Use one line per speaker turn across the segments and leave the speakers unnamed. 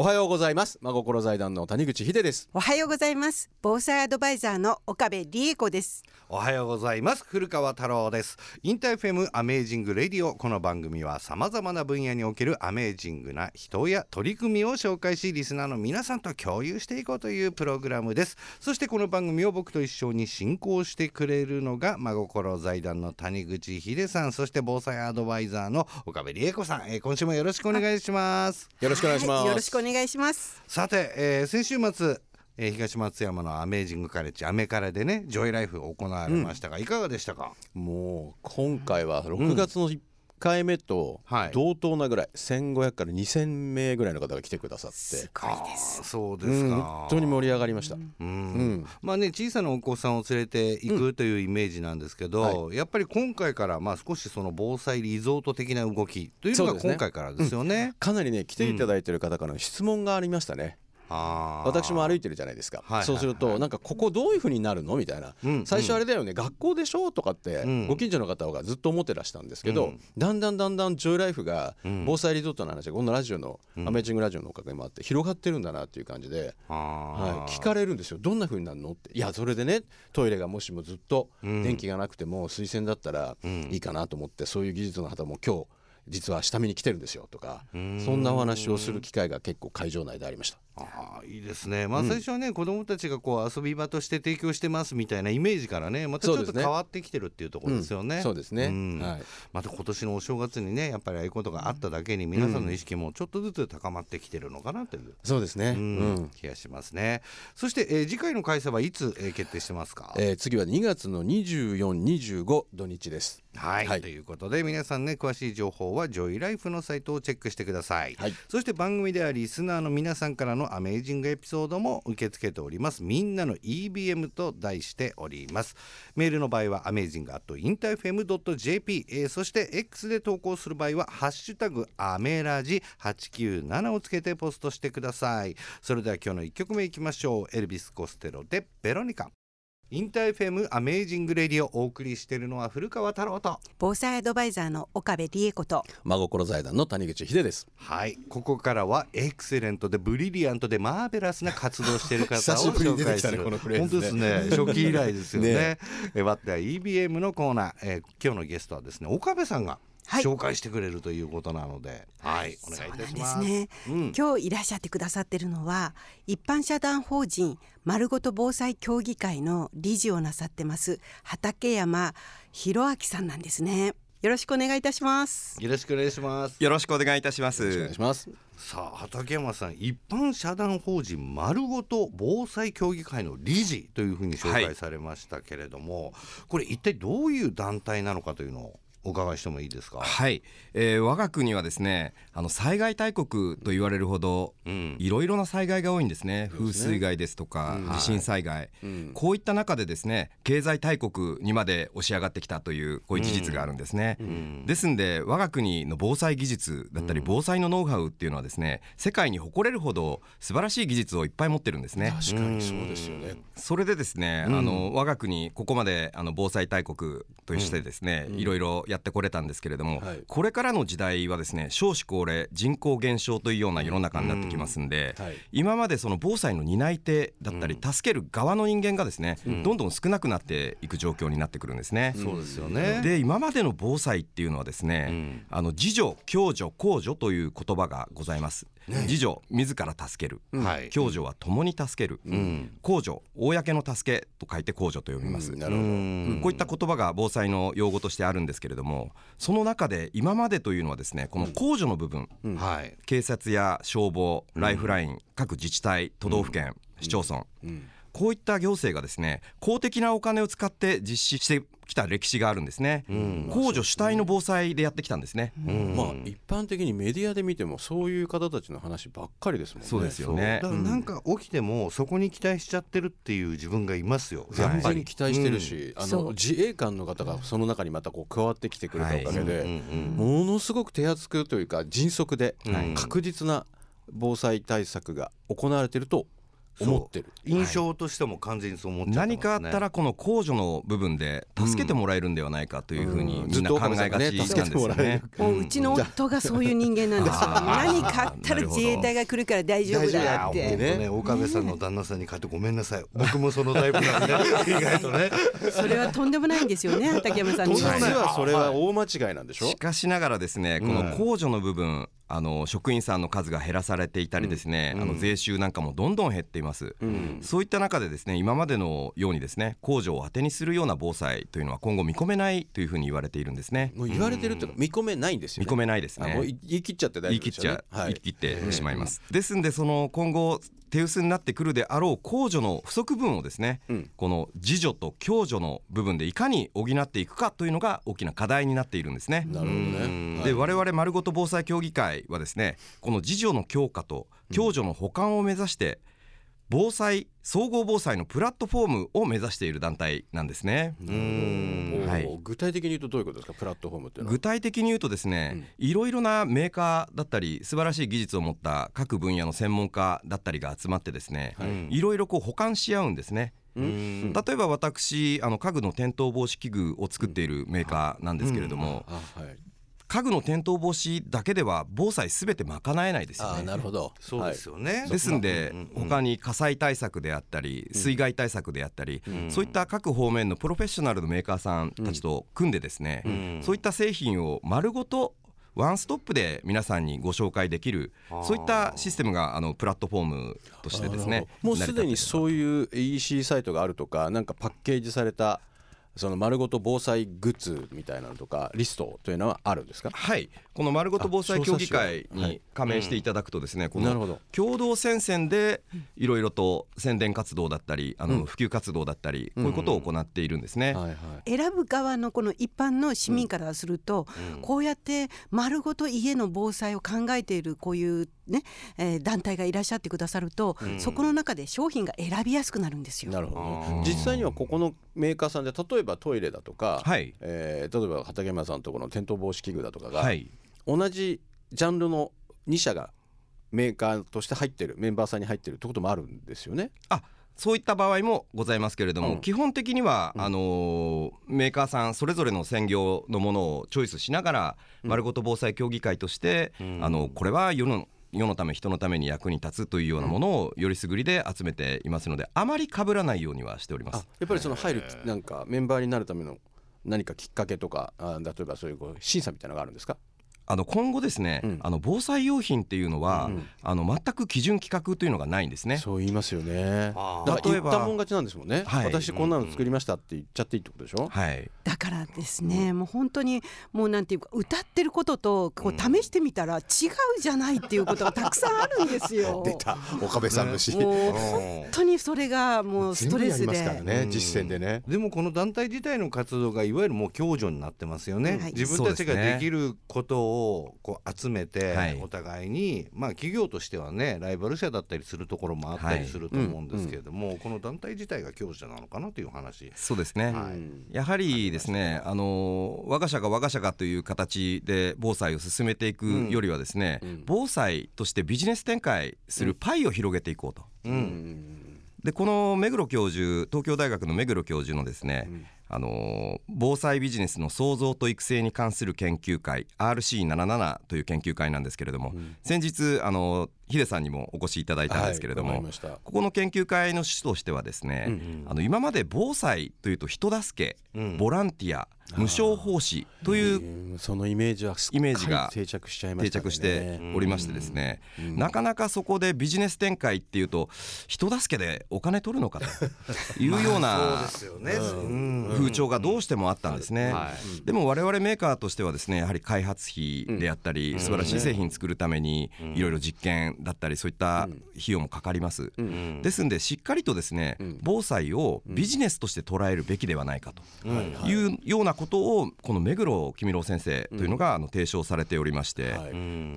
おはようございます。真心財団の谷口秀です。
おはようございます。防災アドバイザーの岡部理恵子です。
おはようございます。古川太郎です。 InterFM Amazing Radio。この番組は様々な分野における amazing な人や取り組みを紹介しリスナーの皆さんと共有していこうというプログラムです。そしてこの番組を僕と一緒に進行してくれるのが真心財団の谷口秀さん。そして防災アドバイザーの岡部理恵子さん、えー、今週もよろしくお願いします。
よろしくお願いします、
はい、よろしくお願いします。
さて、えー、先週末えー、東松山のアメージングカレッジアメカレでねジョイライフ行われましたが、うん、いかがでしたか？
もう今回は6月の1回目と同等なぐらい、うん、1500から2000名ぐらいの方が来てくださって。す
ごいです。
そうですか、うん、
本当に盛り上がりました、う
ん。まあね小さなお子さんを連れていくというイメージなんですけど、はい、やっぱり今回からまあ少しその防災リゾート的な動きというのが今回からですよね、ね、
かなりね来ていただいている方からの質問がありましたね、私も歩いてるじゃないですか、はいそうするとなんかここどういうふうになるの？みたいな、うん、最初あれだよね、うん、学校でしょ？とかってご近所の方がずっと思ってらしたんですけど、うん、だんだんだんだんジョイライフが防災リゾートの話がこのラジオの、アメージングラジオのおかげもあって広がってるんだなっていう感じで、はい、聞かれるんですよ。どんなふうになるの？って。いやそれでねトイレがもしもずっと電気がなくても水洗だったらいいかなと思ってそういう技術の方も今日実は下見に来てるんですよ。とかそんなお話をする機会が結構会場内でありました。
あいいですね、まあ、最初はね、うん、子どもたちがこう遊び場として提供してますみたいなイメージからねまたちょっと変わってきてるっていうところですよね。
そうですね、うん。はい、
また今年のお正月にねやっぱりああいうことがあっただけに皆さんの意識もちょっとずつ高まってきてるのかなという、
そうですね、
うん気がしますね。そして、えー、次回の開催はいつ、えー、決定してますか、
えー、次は2月の2425土日です。
はい、はい、ということで皆さんね詳しい情報はジョイライフのサイトをチェックしてください、はい、そして番組ではリスナーの皆さんからのアメージングエピソードも受け付けております。みんなの EBM と題しております。メールの場合はアメージング at interfm.jp、えー、そして X で投稿する場合はハッシュタグアメラジ897をつけてポストしてください。それでは今日の1曲目いきましょう。エルビス・コステロでベロニカ。InterFM Amazing Radio をお送りしているのは古川太郎と。
防災アドバイザーの岡部理恵子と。
真心財団の谷口秀です。
はい。ここからは excellent で brilliant で marvelous な活動している方を紹介する、ね、本当ですね。初期以来ですよね。ね。えわって EBM のコーナー、えー、今日のゲストはですね岡部さんが紹介してくれるということなので、はい、お願いいたします。ね、
うん、今日いらっしゃってくださってるのは一般社団法人丸ごと防災協議会の理事をなさってます畠山博明さんなんですね。よろしくお願いいたします。
よろしくお願いします。
よろしくお願いいたします。
お願いします。
さあ畠山さん一般社団法人丸ごと防災協議会の理事というふうに紹介されましたけれども、はい、これ一体どういう団体なのかというのをお伺いしてもいいですか？
はい、えー、我が国はですね、あの災害大国と言われるほど、いろいろな災害が多いんですね。風水害ですとか、地震災害、こういった中でですね、経済大国にまで押し上がってきたというこういう事実があるんですね。ですんで我が国の防災技術だったり防災のノウハウっていうのはですね、世界に誇れるほど素晴らしい技術をいっぱい持ってるんですね。
確かにそうですよね。
それでですね、あの我が国ここまであの防災大国としてですね、いろいろやってこれたんですけれども、はい、これからの時代はですね少子高齢人口減少というような世の中になってきますんで、はい、今までその防災の担い手だったり、助ける側の人間がですね、どんどん少なくなっていく状況になってくるんですね。
そうですよね。
で今までの防災っていうのはですね、あの自助共助公助という言葉がございます。自助自ら助ける、はい、共助は共に助ける、うん、公助公の助けと書いて公助と呼びます、うん、なるほど。こういった言葉が防災の用語としてあるんですけれどもその中で今までというのはですねこの公助の部分、うん、はい、警察や消防ライフライン、各自治体都道府県、市町村、こういった行政がですね公的なお金を使って実施してきた歴史があるんですね、うん、公助主体の防災でやってきたんですね、
うん、まあ一般的にメディアで見てもそういう方たちの話ばっかりですもんね。
そうですよね。
だからなんか起きてもそこに期待しちゃってるっていう自分がいますよ。
全然期待してるし、うん、あの自衛官の方がその中にまたこう加わってきてくれたおかげで、ものすごく手厚くというか迅速で確実な防災対策が行われていると思ってる
印象としても完全にそう思って、
ね、何かあったらこの控除の部分で助けてもらえるんではないかというふうにみんな考えがちなんですよね。
もううちの夫がそういう人間なんですよ。何かあったら自衛隊が来るから大丈夫だって。
ね、岡部さんの旦那さんに買ってごめんなさい。僕もそのタイプなんで、意外とね。
それはとんでもないんですよね、竹山さん。
実はそれは大間違いなんでしょ？
しかしながらですね、この控除の部分、あの職員さんの数が減らされていたりですね、うん、あの税収なんかもどんどん減っています、うん、そういった中でですね今までのようにですね控除を当てにするような防災というのは今後見込めないというふうに言われているんですね。
もう言われてるっていうか見込めないんですよ、
ね、見込めないですね。
言い切っちゃって大丈夫ですよ、ね、
言い切っちゃ、はい、言い切ってしまいます。ですんでその今後手薄になってくるであろう控除の不足分をですね、うん、この自助と共助の部分でいかに補っていくかというのが大きな課題になっているんですね。
なるほどね。
で我々丸ごと防災協議会はですねこの自助の強化と共助の補完を目指して、防災総合防災のプラットフォームを目指している団体なんですね。
はい、具体的に言うとどういうことですか？プラットフォームって
具体的に言うとですね、うん、いろいろなメーカーだったり素晴らしい技術を持った各分野の専門家だったりが集まってですね、はい、いろいろこう補完し合うんですね。例えば私あの家具の転倒防止器具を作っているメーカーなんですけれども、家具の転倒防止だけでは防災すべて賄えないですよね。
なるほど。
そうですよね、
ですんで、他に火災対策であったり水害対策であったり、そういった各方面のプロフェッショナルのメーカーさんたちと組んでですね、そういった製品を丸ごとワンストップで皆さんにご紹介できるそういったシステムがあのプラットフォームとしてですね
もうすでにそういう EC サイトがあるとかなんかパッケージされたその丸ごと防災グッズみたいなのとかリストというのはあるんですか？
はい。この丸ごと防災協議会に加盟していただくとですね、この共同戦線でいろいろと宣伝活動だったりあの普及活動だったり、こういうことを行っているんですね、
選ぶ側のこの一般の市民からすると、こうやって丸ごと家の防災を考えているこういうね、えー、団体がいらっしゃってくださると、そこの中で商品が選びやすくなるんですよ。
なるほど、実際にはここのメーカーさんで例えばトイレだとか、はい。えー、例えば畠山さんのところの転倒防止器具だとかが、はい、同じジャンルの2社がメーカーとして入ってるメンバーさんに入ってるってこともあるんですよね？
あそういった場合もございますけれども、うん、基本的には、うん、あのー、メーカーさんそれぞれの専業のものをチョイスしながら、うん、丸ごと防災協議会として、あのこれは世の世のため人のために役に立つというようなものをよりすぐりで集めていますのであまり被らないようにはしております。
やっぱりその入るなんかメンバーになるための何かきっかけとかあ例えばそういう審査みたいなのがあるんですか？
あの今後ですね、うん、あの防災用品っていうのは、うん、あの全く基準規格というのがないんですね。
そう言いますよね。例えば言ったもん勝ちなんですもんね、はい、私こんなの作りましたって言っちゃっていいってことでしょ？
はい。
だからですね、もう本当にもうなんていうか歌ってることとこう試してみたら違うじゃないっていうことがたくさんあるんですよ。
出た岡部さん節。
もう本当にそれがもうストレスで。
ね、実践でね。
でもこの団体自体の活動がいわゆるもう共助になってますよね。はい、自分たちができることをこう集めて、はい、お互いに、まあ、企業としてはねライバル社だったりするところもあったりすると思うんですけれども、この団体自体が強者なのかなという話。
そうですね、はい、やはりですねあの我が社が我が社がという形で防災を進めていくよりはですね、うん、防災としてビジネス展開するパイを広げていこうと。うん。でこの目黒教授東京大学の目黒教授のですね、あの防災ビジネスの創造と育成に関する研究会 RC77 という研究会なんですけれども、うん、先日あのヒデさんにもお越しいただいたんですけれども、はい、ここの研究会の趣旨としてはですね、うんうん、あの今まで防災というと人助け、うん、ボランティア無償奉仕という
そのイメージは
イメージが
定着しちゃいまし
定着しておりましてですねなかなかそこでビジネス展開っていうと人助けでお金取るのかというような風潮がどうしてもあったんですね。でも我々メーカーとしてはですねやはり開発費であったり素晴らしい製品作るためにいろいろ実験だったりそういった費用もかかります。ですんでしっかりとですね防災をビジネスとして捉えるべきではないかというようなことをこの目黒公郎先生というのがあの提唱されておりまして、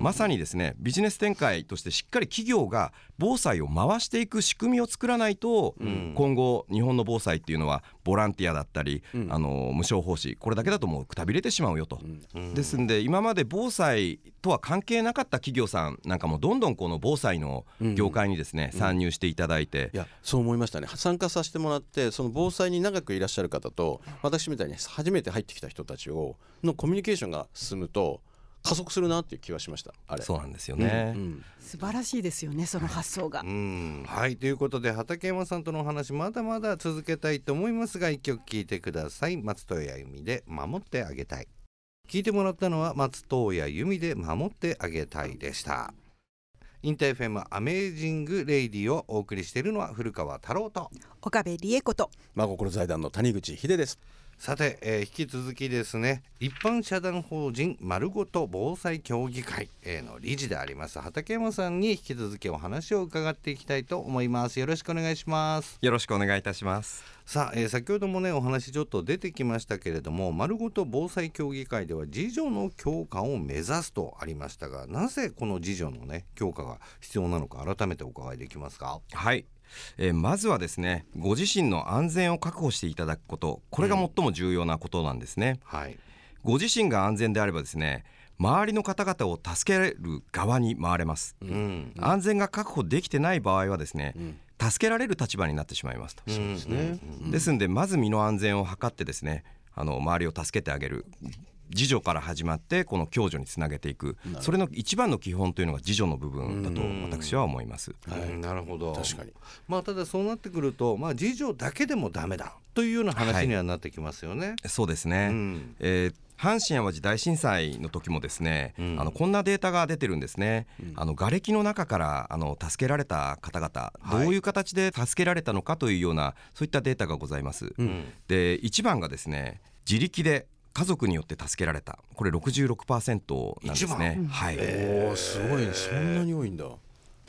まさにですねビジネス展開としてしっかり企業が防災を回していく仕組みを作らないと、今後日本の防災っていうのはボランティアだったりり、うん、あの無償奉仕これだけだともうくたびれてしまうよと、うん、ですんで今まで防災とは関係なかった企業さんなんかもどんどんこの防災の業界にですね、うん、参入していただいて、
いやそう思いましたね。参加させてもらってその防災に長くいらっしゃる方と私みたいに初めて入ってきた人たちをのコミュニケーションが進むと加速するなっていう気はしましたあれ。
そうなんですよね、うんう
ん、素晴らしいですよねその発想が、はい、
はい。ということで畠山さんとのお話まだまだ続けたいと思いますが一曲聴いてください。松任谷由実で守ってあげたい。聞いてもらったのは松任谷由実で守ってあげたいでした。 InterFM Amazing Radio をお送りしているのは古川太郎と。
岡部理恵子と。
真心財団の谷口秀です
さて、えー、引き続きですね一般社団法人丸ごと防災協議会の理事であります畠山さんに引き続きお話を伺っていきたいと思います。よろしくお願いします。
よろしくお願いいたします。
さあ、えー、先ほどもねお話ちょっと出てきましたけれども丸ごと防災協議会では自助の強化を目指すとありましたがなぜこの自助のね強化が必要なのか改めてお伺いできますか？
はいえー、まずはですねご自身の安全を確保していただくこと。これが最も重要なことなんですね、うん、はい、ご自身が安全であればですね周りの方々を助ける側に回れます、うん、安全が確保できてない場合はですね、うん。助けられる立場になってしまいます。と。そうですね。ですんでまず身の安全を図ってですね、あの周りを助けてあげる。自助から始まってこの共助につなげていく。それの一番の基本というのが自助の部分だと私は思います。
はい、なるほど。確かに。まあただそうなってくると、まあ、自助だけでもダメだというような話にはなってきますよね。はい、
そうですね、うん、えー阪神・淡路大震災の時もですね、うん、あのこんなデータが出てるんですね、うん、あの瓦礫の中からあの助けられた方々、はい、どういう形で助けられたのかというようなそういったデータがございます。うん、で1番がですね自力で家族によって助けられた。これ66%なんですね。
はい、おすごいそんなに多いんだ。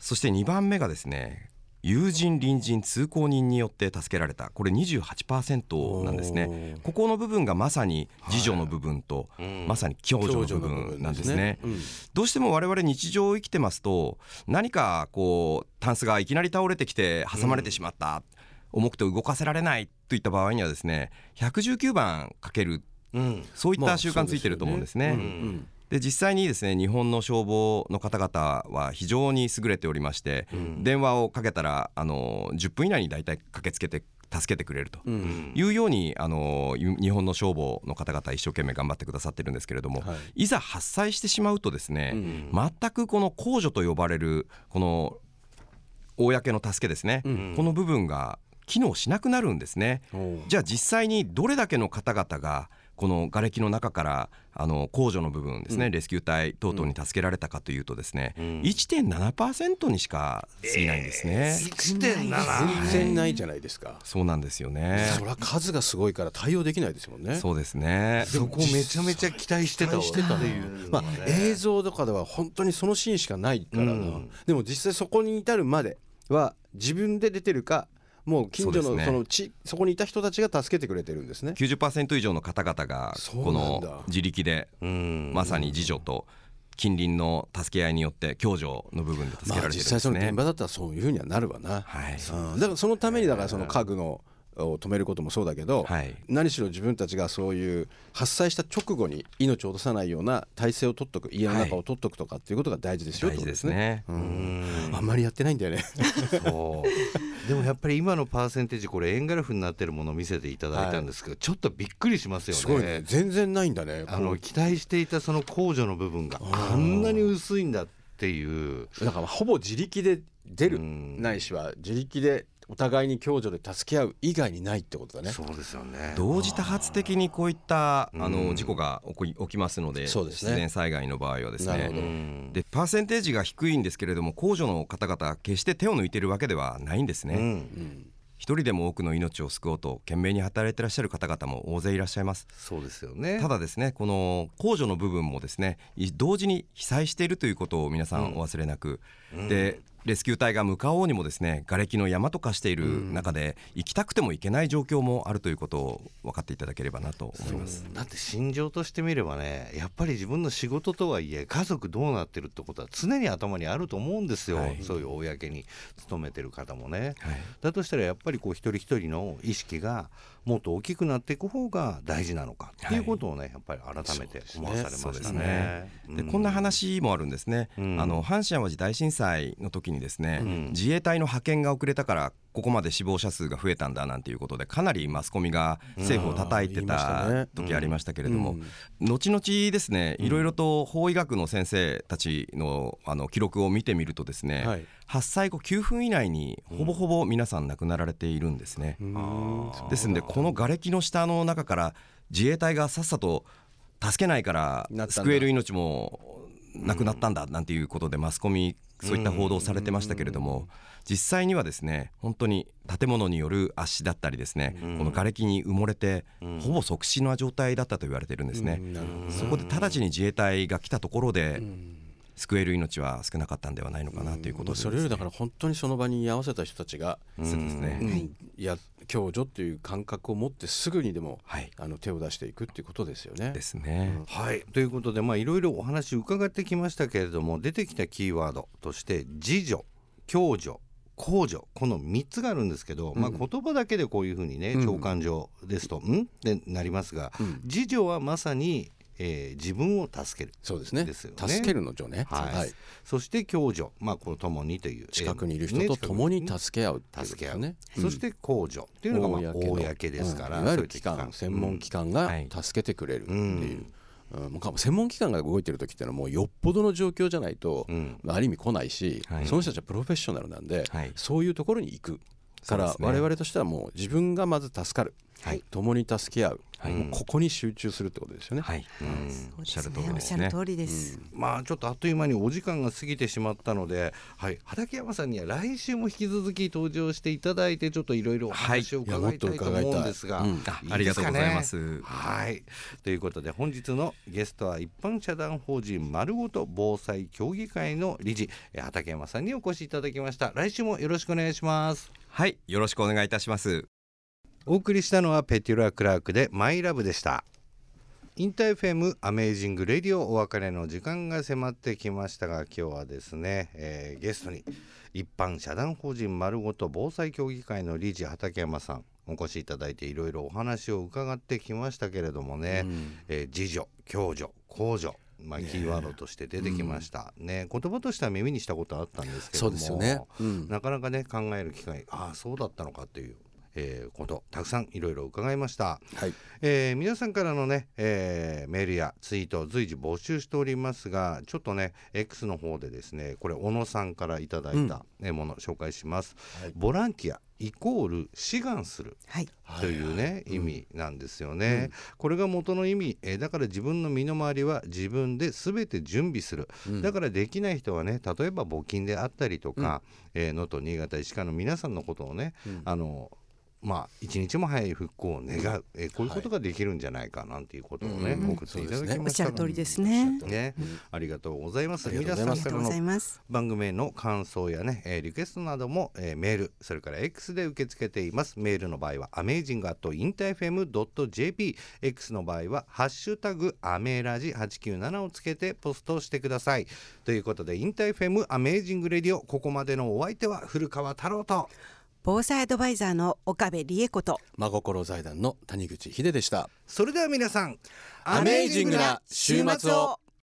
そして2番目がですね友人隣人通行人によって助けられた。これ28%なんですね。ここの部分がまさに自助の部分と、はい、まさに共助の部分なんですね、ね。うん、どうしても我々日常を生きてますと何かこうタンスがいきなり倒れてきて挟まれてしまった、うん、重くて動かせられないといった場合にはですね119番かけるうん、そういった習慣ついてると思うんですね。で実際にですね日本の消防の方々は非常に優れておりまして、うん、電話をかけたらあの10分以内に大体駆けつけて助けてくれると。いうように、あの日本の消防の方々一生懸命頑張ってくださってるんですけれども、はい、いざ発災してしまうとですね、うん、全くこの公助と呼ばれるこの公の助けですね、うん、この部分が機能しなくなるんですね。じゃあ実際にどれだけの方々がこの瓦礫の中からあの控除の部分ですね、うん、レスキュー隊等々に助けられたかというとですね、うん、1.7%にしか過ぎないんですね、え
ー、
1.7全然ないじゃないですか
そうなんですよね。
それは数がすごいから対応できないですもんね。
そうですね。
そこめちゃめちゃ期待してた
してたっていう、まあ、映像とかでは本当にそのシーンしかないからな、うん、でも実際そこに至るまでは自分で出てるかもう近所のそのちそこにいた人たちが助けてくれてるんですね。
90%以上の方々がこの自力でまさに自助と近隣の助け合いによって共助の部分で助けられてるんですね、まあ、実
際その現場だったらそういうふうにはなるわな、はい、うん、だからそのためにだからその家具のを止めることもそうだけど、はい、何しろ自分たちがそういう発災した直後に命を落とさないような体制を取っとく家の中を取っとくとかっていうことが大事ですよ、はい、
大事ですね。
あんまりやってないんだよね。
そう。でもやっぱり今のパーセンテージこれ円グラフになってるものを見せていただいたんですけど、はい、ちょっとびっくりしますよね。すごいね。
全然ないんだね
あの期待していたその控除の部分があんなに薄いんだっていう。
だからほぼ自力で出る。ないしは自力でお互いに共助で助け合う以外にないってことだね。
そうですよね。
同時多発的にこういったあの事故が起き起きますので、そうですね、自然災害の場合はですね。でパーセンテージが低いんですけれども、控除の方々決して手を抜いているわけではないんですね。うん。一人でも多くの命を救おうと懸命に働いていらっしゃる方々も大勢いらっしゃいます。
そうですよね。
ただですねこの控除の部分もですね同時に被災しているということを皆さん。お忘れなく、うん、でレスキュー隊が向かおうにもですね瓦礫の山と化している中で行きたくても行けない状況もあるということを分かっていただければなと思います。
だって心情としてみればねやっぱり自分の仕事とはいえ家族どうなってるってことは常に頭にあると思うんですよ、はい、そういう公に勤めてる方もね、はい、だとしたらやっぱりこう一人一人の意識がもっと大きくなっていく方が大事なのかっていうことをねやっぱり改めて思わされましたね。
で、こんな話もあるんですね。あの阪神・淡路大震災の時にですね、自衛隊の派遣が遅れたからここまで死亡者数が増えたんだなんていうことでかなりマスコミが政府を叩いてた時ありましたけれども、後々ですねいろいろと法医学の先生たちのあの記録を見てみるとですね、はい、発災後9分以内にほぼほぼ皆さん亡くなられているんですね。ですのでこの瓦礫の下の中から自衛隊がさっさと助けないから救える命もなくなったんだなんていうことでマスコミそういった報道されてましたけれども実際にはですね本当に建物による圧死だったりですねこの瓦礫に埋もれてほぼ即死の状態だったと言われてるんですね。そこで直ちに自衛隊が来たところで救える命は少なかったんではないのかなということで、
ね、それよりだから本当にその場に居合わせた人たちが、そうですね、い。や共助っていう感覚を持ってすぐにでも、はい、あの手を出していくっていうことですよね。
ですね。
はい。ということでまあいろいろお話伺ってきましたけれども出てきたキーワードとして自助共助公助この3つがあるんですけど、うん、まあ、言葉だけでこういうふうにね長官上ですと、うん、ん？ってなりますが、うん、自助はまさにえー、自分を助ける。
そうですね。ですよね。助けるの助ね、
はい、はい、そして共助。まあこの共にという。
近くにいる人と共に助け合う、
ね、助け合う。ね、そして公助っていうのがまあ公ですから、
いわゆる機関専門機関が助けてくれるっていう、うん、もう専門機関が動いてる時っていうのはもうよっぽどの状況じゃないと、うん、ある意味来ないし、はい、その人たちはプロフェッショナルなんで、はい、そういうところに行くから、我々としてはもう自分がまず助かる、はい、共に助け合う、はい、もうここに集中するってことですよね。はい、
うん、おっしゃる通りです、ね、通りです、
うん、まあちょっとあっという間にお時間が過ぎてしまったので、はい、畠山さんには来週も引き続き登場していただいてちょっといろいろお話を伺いたいと思うんですが、
ありがとうございます。
はい。ということで本日のゲストは一般社団法人丸ごと防災協議会の理事畠山さんにお越しいただきました。来週もよろしくお願いします。
はいよろしくお願いいたします。
お送りしたのはペティラ・クラークでマイラブでした。InterFM Amazing Radio お別れの時間が迫ってきましたが今日はですね、えー、ゲストに一般社団法人まるごと防災協議会の理事畠山さんお越しいただいていろいろお話を伺ってきましたけれどもね、うん、えー、自助共助公助まあ、キーワードとして出てきました、ね、うん、言葉としては耳にしたことあったんですけどもそうですよね、うん、なかなかね考える機会ああそうだったのかっていうえー、ことたくさんいろいろ伺いました、はい。えー、皆さんからのね、えー、メールやツイート随時募集しておりますがちょっとね X の方でですねこれ小野さんからいただいたもの、紹介します、はい、ボランティアイコール志願する。というね、はい、意味なんですよね、うん、これが元の意味、えー、だから自分の身の回りは自分で全て準備する、うん、だからできない人はね例えば募金であったりとか能登、新潟石川の皆さんのことをね、あのまあ、一日も早い復興を願う、えこういうことができるんじゃないかなんていうことをね、はい、送っていただきました、
ね、おっしゃる通りですね。
ね、うん、ありがとうございます。皆さんからの番組への感想やね、えー、リクエストなども、えー、メールそれから X で受け付けています。メールの場合はアメージングアットインターフェムドット JP X の場合はハッシュタグアメラジ897をつけてポストしてください。ということで InterFM Amazing Radio ここまでのお相手は古川太郎と
防災アドバイザーの岡部理恵子と。
真心財団の谷口秀でした。
それでは皆さん
amazing な週末を